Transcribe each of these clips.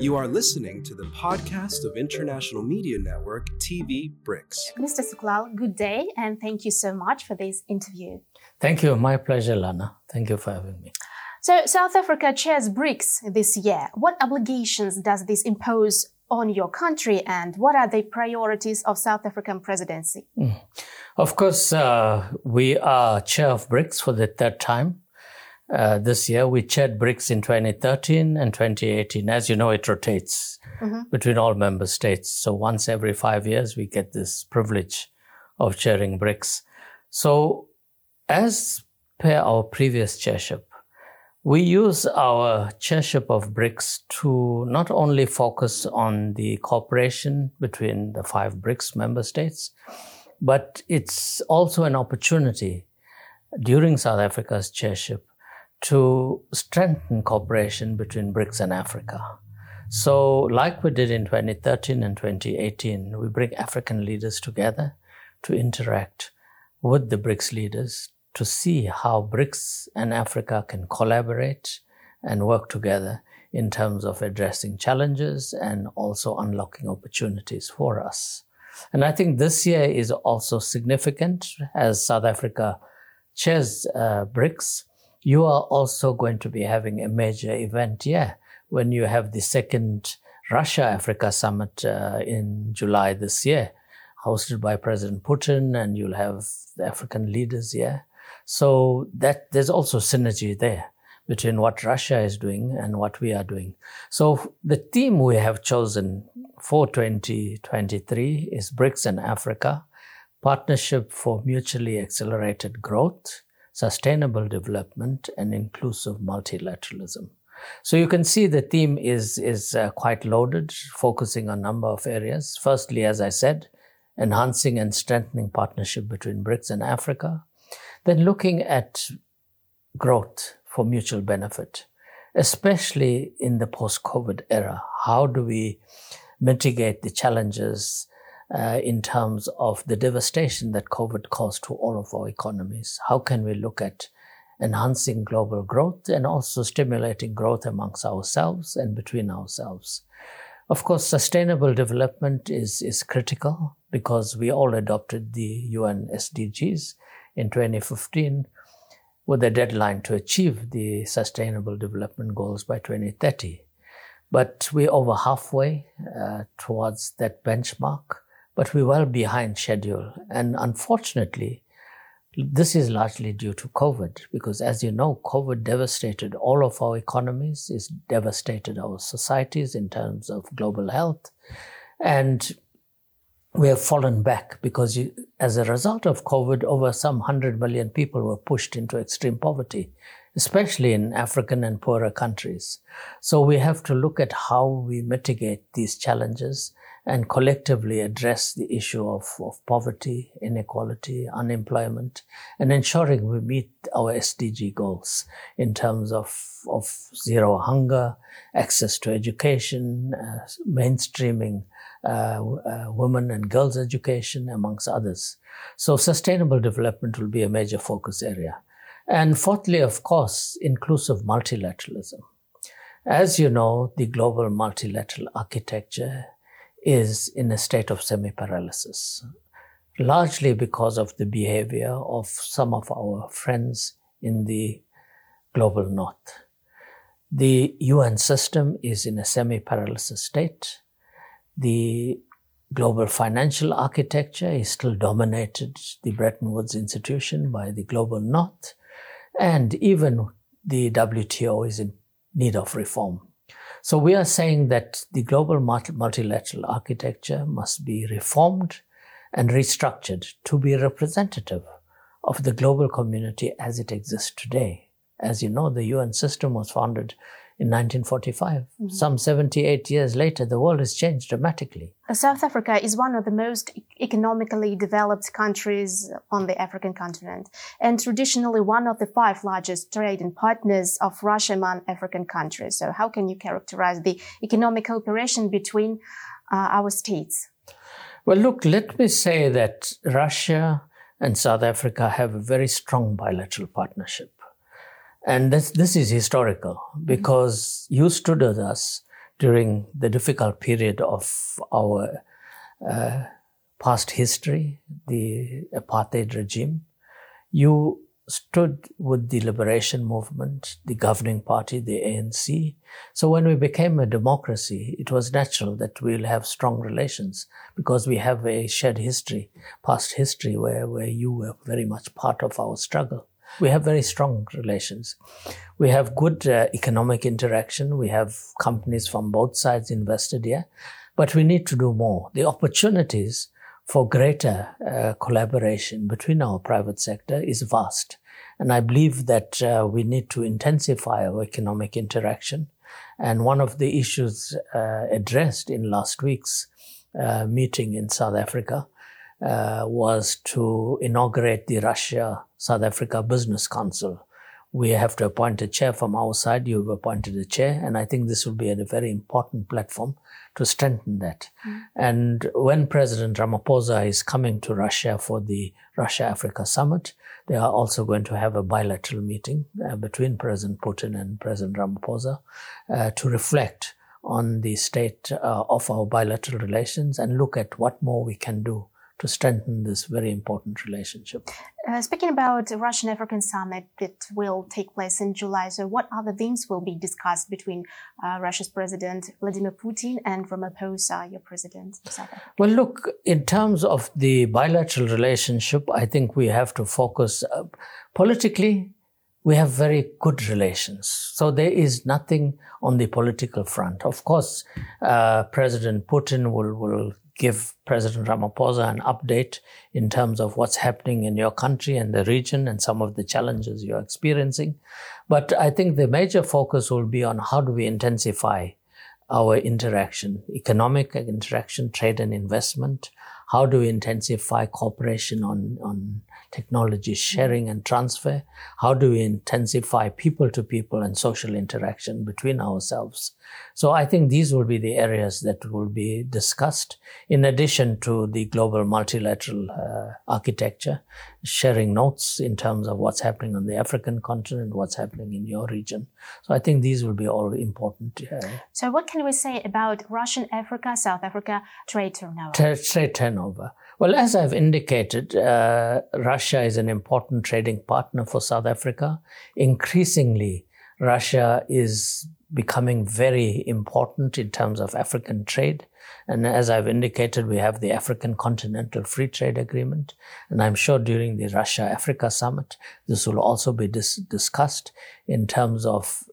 You are listening to the podcast of International Media Network TV BRICS. Mr. Sooklal, good day and thank you so much for this interview. Thank you. My pleasure, Lana. Thank you for having me. So, South Africa chairs BRICS this year. What obligations does this impose on your country and what are the priorities of South African presidency? Mm. Of course, uh, we are chair of BRICS for the third time. Uh, this year, we chaired BRICS in 2013 and 2018. As you know, it rotates mm-hmm. between all member states. So once every five years, we get this privilege of chairing BRICS. So as per our previous chairship, we use our chairship of BRICS to not only focus on the cooperation between the five BRICS member states, but it's also an opportunity during South Africa's chairship to strengthen cooperation between BRICS and Africa. So, like we did in 2013 and 2018, we bring African leaders together to interact with the BRICS leaders to see how BRICS and Africa can collaborate and work together in terms of addressing challenges and also unlocking opportunities for us. And I think this year is also significant as South Africa chairs uh, BRICS. You are also going to be having a major event yeah, when you have the second Russia Africa summit uh, in July this year, hosted by President Putin, and you'll have the African leaders yeah. So that there's also synergy there between what Russia is doing and what we are doing. So the theme we have chosen for 2023 is BRICS and Africa, partnership for mutually accelerated growth, sustainable development, and inclusive multilateralism. So you can see the theme is is uh, quite loaded, focusing on a number of areas. Firstly, as I said, enhancing and strengthening partnership between BRICS and Africa, then looking at growth for mutual benefit, especially in the post COVID era. How do we mitigate the challenges uh, in terms of the devastation that COVID caused to all of our economies? How can we look at enhancing global growth and also stimulating growth amongst ourselves and between ourselves? Of course, sustainable development is, is critical because we all adopted the UN SDGs in 2015 with a deadline to achieve the Sustainable Development Goals by 2030. But we're over halfway uh, towards that benchmark, but we're well behind schedule. And unfortunately, this is largely due to COVID, because as you know, COVID devastated all of our economies, it's devastated our societies in terms of global health. And we have fallen back because you, as a result of COVID, over some 100 million people were pushed into extreme poverty, especially in African and poorer countries. So we have to look at how we mitigate these challenges and collectively address the issue of, of poverty, inequality, unemployment, and ensuring we meet our SDG goals in terms of, of zero hunger, access to education, uh, mainstreaming uh, uh, women and girls' education, amongst others. So, sustainable development will be a major focus area. And fourthly, of course, inclusive multilateralism. As you know, the global multilateral architecture is in a state of semi paralysis, largely because of the behavior of some of our friends in the global north. The UN system is in a semi paralysis state the global financial architecture is still dominated, the Bretton Woods institution, by the global north, and even the WTO is in need of reform. So we are saying that the global multilateral architecture must be reformed and restructured to be representative of the global community as it exists today. As you know, the UN system was founded in 1945. Mm-hmm. Some 78 years later, the world has changed dramatically. South Africa is one of the most economically developed countries on the African continent and traditionally one of the five largest trading partners of Russia among African countries. So, how can you characterize the economic cooperation between uh, our states? Well, look, let me say that Russia and South Africa have a very strong bilateral partnership. And this, this is historical because you stood with us during the difficult period of our uh, past history, the apartheid regime. You stood with the liberation movement, the governing party, the ANC. So when we became a democracy, it was natural that we'll have strong relations because we have a shared history, past history where, where you were very much part of our struggle. We have very strong relations. We have good uh, economic interaction. We have companies from both sides invested here, but we need to do more. The opportunities for greater uh, collaboration between our private sector is vast. And I believe that uh, we need to intensify our economic interaction. And one of the issues uh, addressed in last week's uh, meeting in South Africa uh, was to inaugurate the Russia South Africa Business Council. We have to appoint a chair from our side. You've appointed a chair, and I think this will be a very important platform to strengthen that. Mm. And when President Ramaphosa is coming to Russia for the Russia Africa Summit, they are also going to have a bilateral meeting uh, between President Putin and President Ramaphosa uh, to reflect on the state uh, of our bilateral relations and look at what more we can do to strengthen this very important relationship. Uh, speaking about the Russian African Summit that will take place in July, so what other themes will be discussed between uh, Russia's President Vladimir Putin and Ramaphosa, your president of South Africa? Well, look, in terms of the bilateral relationship, I think we have to focus uh, politically. We have very good relations. So there is nothing on the political front. Of course, uh, President Putin will, will give President Ramaphosa an update in terms of what's happening in your country and the region and some of the challenges you're experiencing. But I think the major focus will be on how do we intensify our interaction, economic interaction, trade and investment. How do we intensify cooperation on, on technology sharing and transfer? How do we intensify people to people and social interaction between ourselves? So I think these will be the areas that will be discussed in addition to the global multilateral uh, architecture, sharing notes in terms of what's happening on the African continent, what's happening in your region. So I think these will be all important. Uh, so what can we say about Russian Africa, South Africa trade turnover? trade turnover. Well, as I've indicated, uh, Russia is an important trading partner for South Africa. Increasingly, Russia is becoming very important in terms of African trade. And as I've indicated, we have the African Continental Free Trade Agreement. And I'm sure during the Russia Africa Summit, this will also be dis- discussed in terms of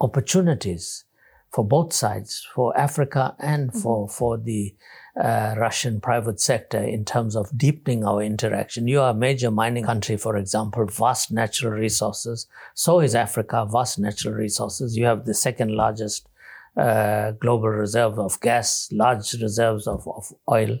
opportunities for both sides, for Africa and mm-hmm. for, for the uh, Russian private sector in terms of deepening our interaction. You are a major mining country, for example, vast natural resources. So is Africa, vast natural resources. You have the second largest uh, global reserve of gas, large reserves of, of oil.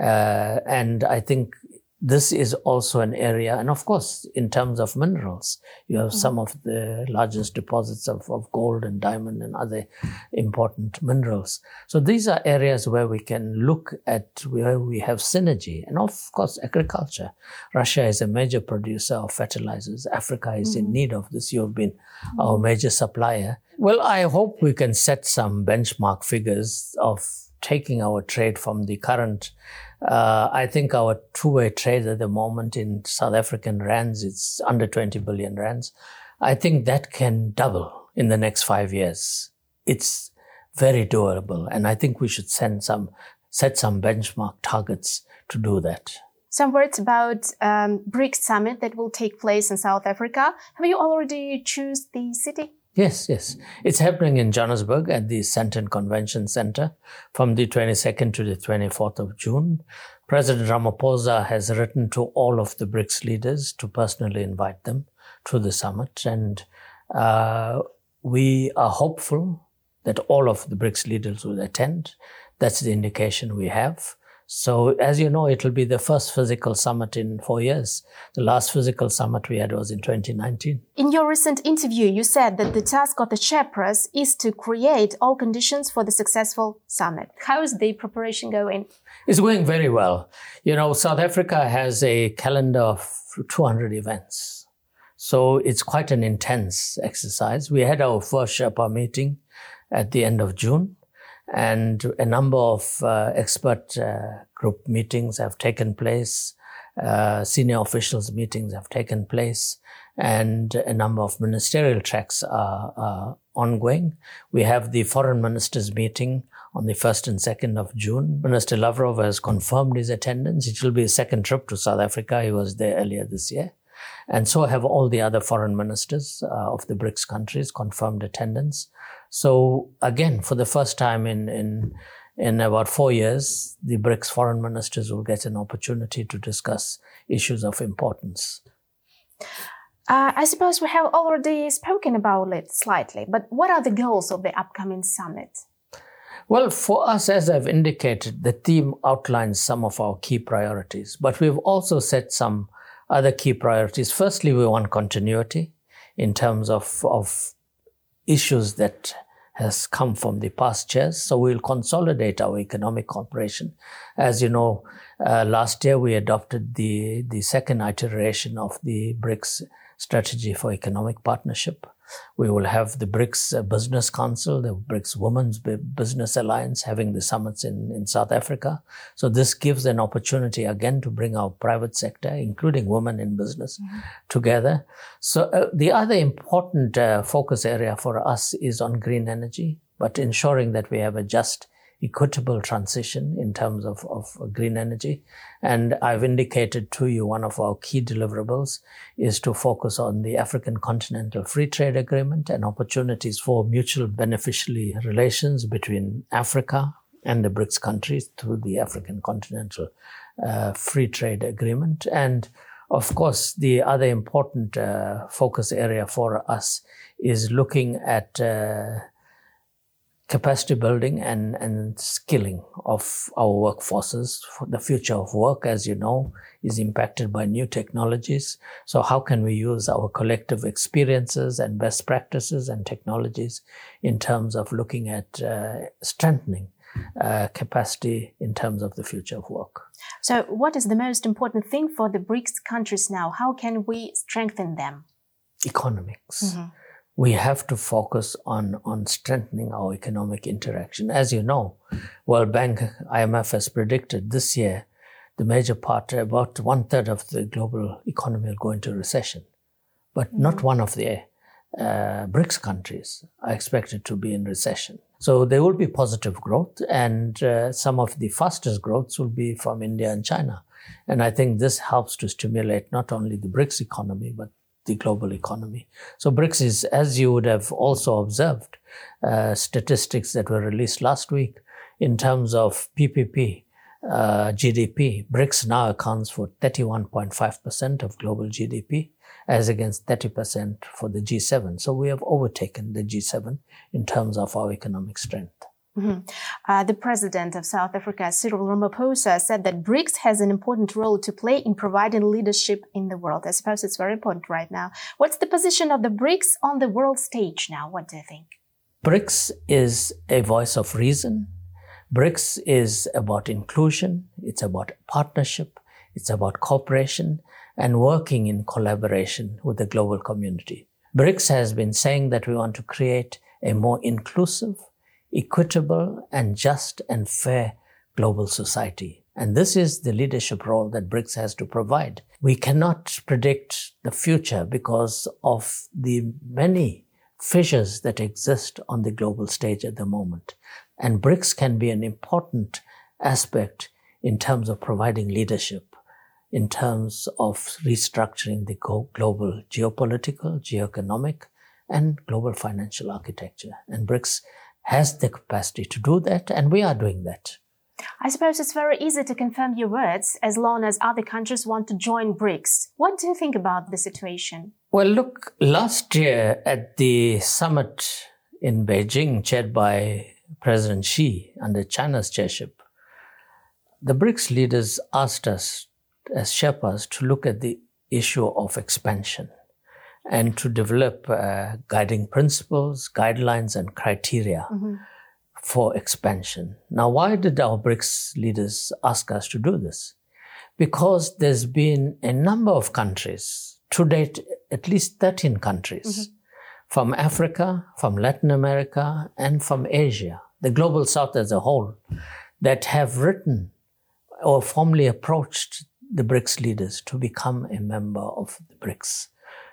Uh, and I think this is also an area, and of course, in terms of minerals, you have mm-hmm. some of the largest deposits of, of gold and diamond and other important minerals. So these are areas where we can look at where we have synergy. And of course, agriculture. Russia is a major producer of fertilizers. Africa is mm-hmm. in need of this. You have been mm-hmm. our major supplier. Well, I hope we can set some benchmark figures of taking our trade from the current uh, I think our two-way trade at the moment in South African rands, it's under 20 billion rands. I think that can double in the next five years. It's very doable. And I think we should send some, set some benchmark targets to do that. Some words about um, BRICS summit that will take place in South Africa. Have you already choose the city? Yes, yes. It's happening in Johannesburg at the Sandton Convention Center from the 22nd to the 24th of June. President Ramaphosa has written to all of the BRICS leaders to personally invite them to the summit. And uh, we are hopeful that all of the BRICS leaders will attend. That's the indication we have. So, as you know, it will be the first physical summit in four years. The last physical summit we had was in 2019. In your recent interview, you said that the task of the chairperson is to create all conditions for the successful summit. How is the preparation going? It's going very well. You know, South Africa has a calendar of 200 events. So it's quite an intense exercise. We had our first Sherpa meeting at the end of June. And a number of uh, expert uh, group meetings have taken place. Uh, senior officials meetings have taken place and a number of ministerial tracks are, are ongoing. We have the foreign ministers meeting on the 1st and 2nd of June. Minister Lavrov has confirmed his attendance. It will be his second trip to South Africa. He was there earlier this year. And so have all the other foreign ministers uh, of the BRICS countries confirmed attendance. So again, for the first time in, in, in about four years, the BRICS foreign ministers will get an opportunity to discuss issues of importance. Uh, I suppose we have already spoken about it slightly, but what are the goals of the upcoming summit? Well, for us, as I've indicated, the theme outlines some of our key priorities, but we've also set some other key priorities. Firstly, we want continuity in terms of, of issues that has come from the past years. So we'll consolidate our economic cooperation. As you know, uh, last year we adopted the, the second iteration of the BRICS strategy for economic partnership. We will have the BRICS uh, Business Council, the BRICS Women's Business Alliance having the summits in, in South Africa. So this gives an opportunity again to bring our private sector, including women in business, mm-hmm. together. So uh, the other important uh, focus area for us is on green energy, but ensuring that we have a just equitable transition in terms of, of green energy. And I've indicated to you one of our key deliverables is to focus on the African Continental Free Trade Agreement and opportunities for mutual beneficiary relations between Africa and the BRICS countries through the African Continental uh, Free Trade Agreement. And of course, the other important uh, focus area for us is looking at uh, capacity building and, and skilling of our workforces. For the future of work, as you know, is impacted by new technologies. So how can we use our collective experiences and best practices and technologies in terms of looking at uh, strengthening uh, capacity in terms of the future of work? So what is the most important thing for the BRICS countries now? How can we strengthen them? Economics. Mm-hmm we have to focus on, on strengthening our economic interaction. As you know, World Bank, IMF has predicted this year, the major part, about one third of the global economy will go into recession. But mm-hmm. not one of the uh, BRICS countries are expected to be in recession. So there will be positive growth, and uh, some of the fastest growths will be from India and China. And I think this helps to stimulate not only the BRICS economy, but the global economy. So BRICS is, as you would have also observed, uh, statistics that were released last week in terms of PPP, uh, GDP. BRICS now accounts for 31.5% of global GDP as against 30% for the G7. So we have overtaken the G7 in terms of our economic strength. Mm-hmm. Uh, the president of South Africa, Cyril Ramaphosa, said that BRICS has an important role to play in providing leadership in the world. I suppose it's very important right now. What's the position of the BRICS on the world stage now? What do you think? BRICS is a voice of reason. BRICS is about inclusion. It's about partnership. It's about cooperation and working in collaboration with the global community. BRICS has been saying that we want to create a more inclusive, equitable and just and fair global society. And this is the leadership role that BRICS has to provide. We cannot predict the future because of the many fissures that exist on the global stage at the moment. And BRICS can be an important aspect in terms of providing leadership, in terms of restructuring the global geopolitical, geoeconomic, and global financial architecture. And BRICS has the capacity to do that, and we are doing that. I suppose it's very easy to confirm your words as long as other countries want to join BRICS. What do you think about the situation? Well, look, last year at the summit in Beijing, chaired by President Xi under China's chairship, the BRICS leaders asked us as Sherpas to look at the issue of expansion and to develop uh, guiding principles, guidelines, and criteria mm-hmm. for expansion. Now, why did our BRICS leaders ask us to do this? Because there's been a number of countries, to date, at least 13 countries, mm-hmm. from Africa, from Latin America, and from Asia, the global south as a whole, that have written or formally approached the BRICS leaders to become a member of the BRICS.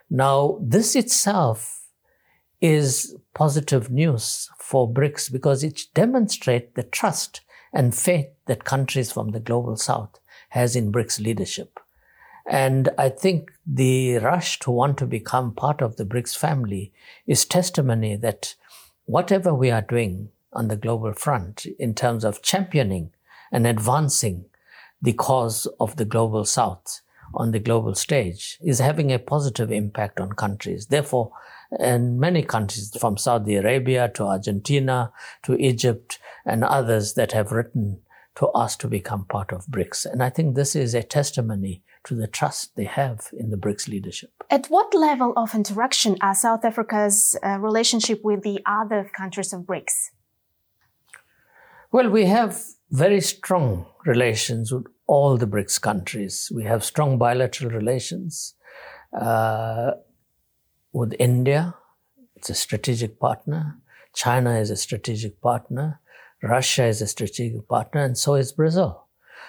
Now, this itself is positive news for BRICS because it demonstrates the trust and faith that countries from the global south has in BRICS leadership. And I think the rush to want to become part of the BRICS family is testimony that whatever we are doing on the global front in terms of championing and advancing the cause of the global south on the global stage is having a positive impact on countries. Therefore, in many countries from Saudi Arabia to Argentina to Egypt and others that have written to us to become part of BRICS. And I think this is a testimony to the trust they have in the BRICS leadership. At what level of interaction are South Africa's uh, relationship with the other countries of BRICS? Well, we have very strong relations with all the BRICS countries. We have strong bilateral relations uh, with India. It's a strategic partner. China is a strategic partner. Russia is a strategic partner, and so is Brazil.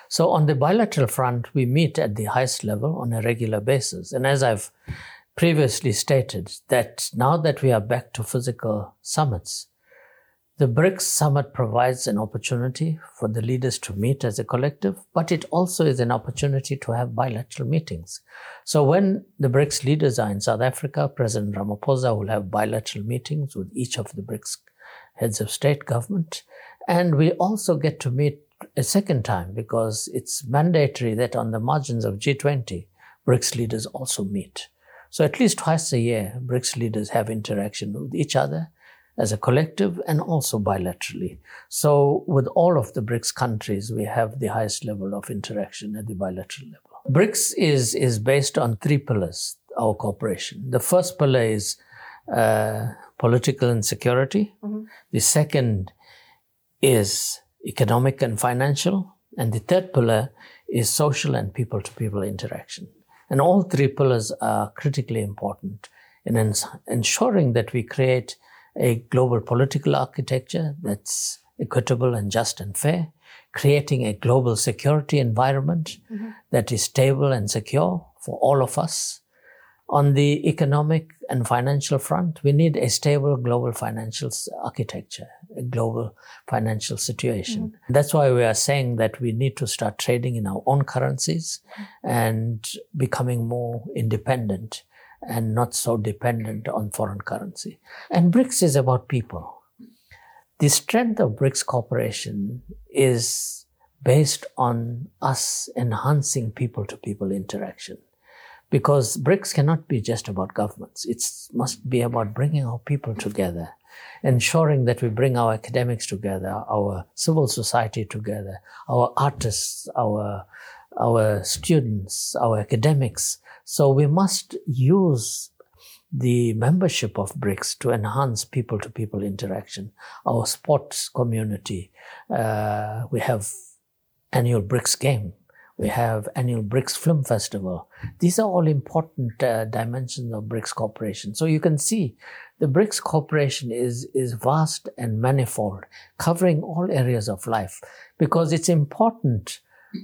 So on the bilateral front, we meet at the highest level on a regular basis. And as I've previously stated, that now that we are back to physical summits, the BRICS summit provides an opportunity for the leaders to meet as a collective, but it also is an opportunity to have bilateral meetings. So when the BRICS leaders are in South Africa, President Ramaphosa will have bilateral meetings with each of the BRICS heads of state government. And we also get to meet a second time because it's mandatory that on the margins of G20, BRICS leaders also meet. So at least twice a year, BRICS leaders have interaction with each other as a collective and also bilaterally. So with all of the BRICS countries, we have the highest level of interaction at the bilateral level. BRICS is, is based on three pillars, our cooperation. The first pillar is uh, political and security. Mm-hmm. The second is economic and financial. And the third pillar is social and people to people interaction. And all three pillars are critically important in ens- ensuring that we create a global political architecture that's equitable and just and fair, creating a global security environment mm-hmm. that is stable and secure for all of us, on the economic and financial front, we need a stable global financial architecture, a global financial situation. Mm-hmm. That's why we are saying that we need to start trading in our own currencies and becoming more independent and not so dependent on foreign currency. And BRICS is about people. The strength of BRICS cooperation is based on us enhancing people to people interaction because BRICS cannot be just about governments. It must be about bringing our people together, ensuring that we bring our academics together, our civil society together, our artists, our, our students, our academics. So we must use the membership of BRICS to enhance people to people interaction. Our sports community, uh, we have annual BRICS game we have annual BRICS Film Festival. These are all important uh, dimensions of BRICS cooperation. So you can see the BRICS cooperation is, is vast and manifold, covering all areas of life because it's important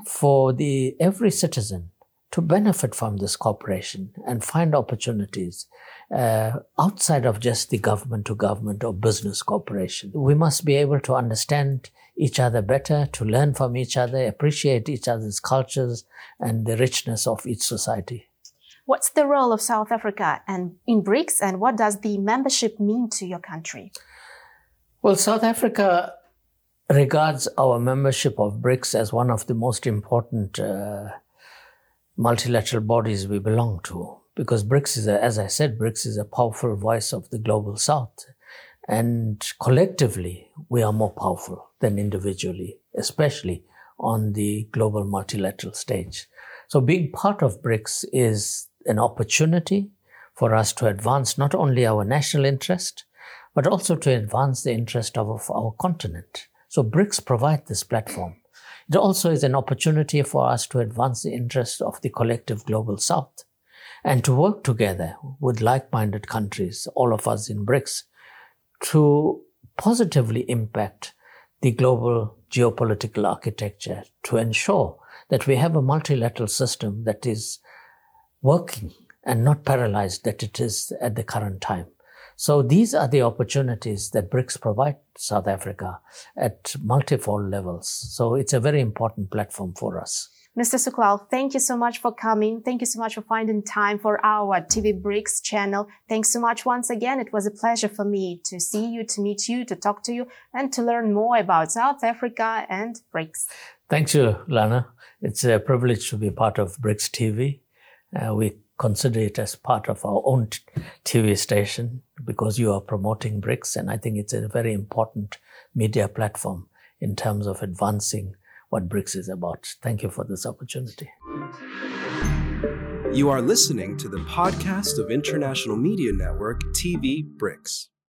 for the every citizen to benefit from this cooperation and find opportunities uh, outside of just the government to government or business cooperation. We must be able to understand each other better, to learn from each other, appreciate each other's cultures and the richness of each society. What's the role of South Africa and in BRICS, and what does the membership mean to your country? Well, South Africa regards our membership of BRICS as one of the most important uh, multilateral bodies we belong to, because BRICS is, a, as I said, BRICS is a powerful voice of the global South. And collectively, we are more powerful than individually, especially on the global multilateral stage. So being part of BRICS is an opportunity for us to advance not only our national interest, but also to advance the interest of our continent. So BRICS provide this platform. It also is an opportunity for us to advance the interests of the collective global south. and to work together with like-minded countries, all of us in BRICS, to positively impact the global geopolitical architecture to ensure that we have a multilateral system that is working and not paralyzed that it is at the current time. So these are the opportunities that BRICS provide South Africa at multifold levels. So it's a very important platform for us. Mr. Sooklal, thank you so much for coming. Thank you so much for finding time for our TV BRICS channel. Thanks so much once again. It was a pleasure for me to see you, to meet you, to talk to you, and to learn more about South Africa and BRICS. Thank you, Lana. It's a privilege to be part of BRICS TV. Uh, we consider it as part of our own TV station because you are promoting BRICS, and I think it's a very important media platform in terms of advancing what BRICS is about. Thank you for this opportunity. You are listening to the podcast of International Media Network TV BRICS.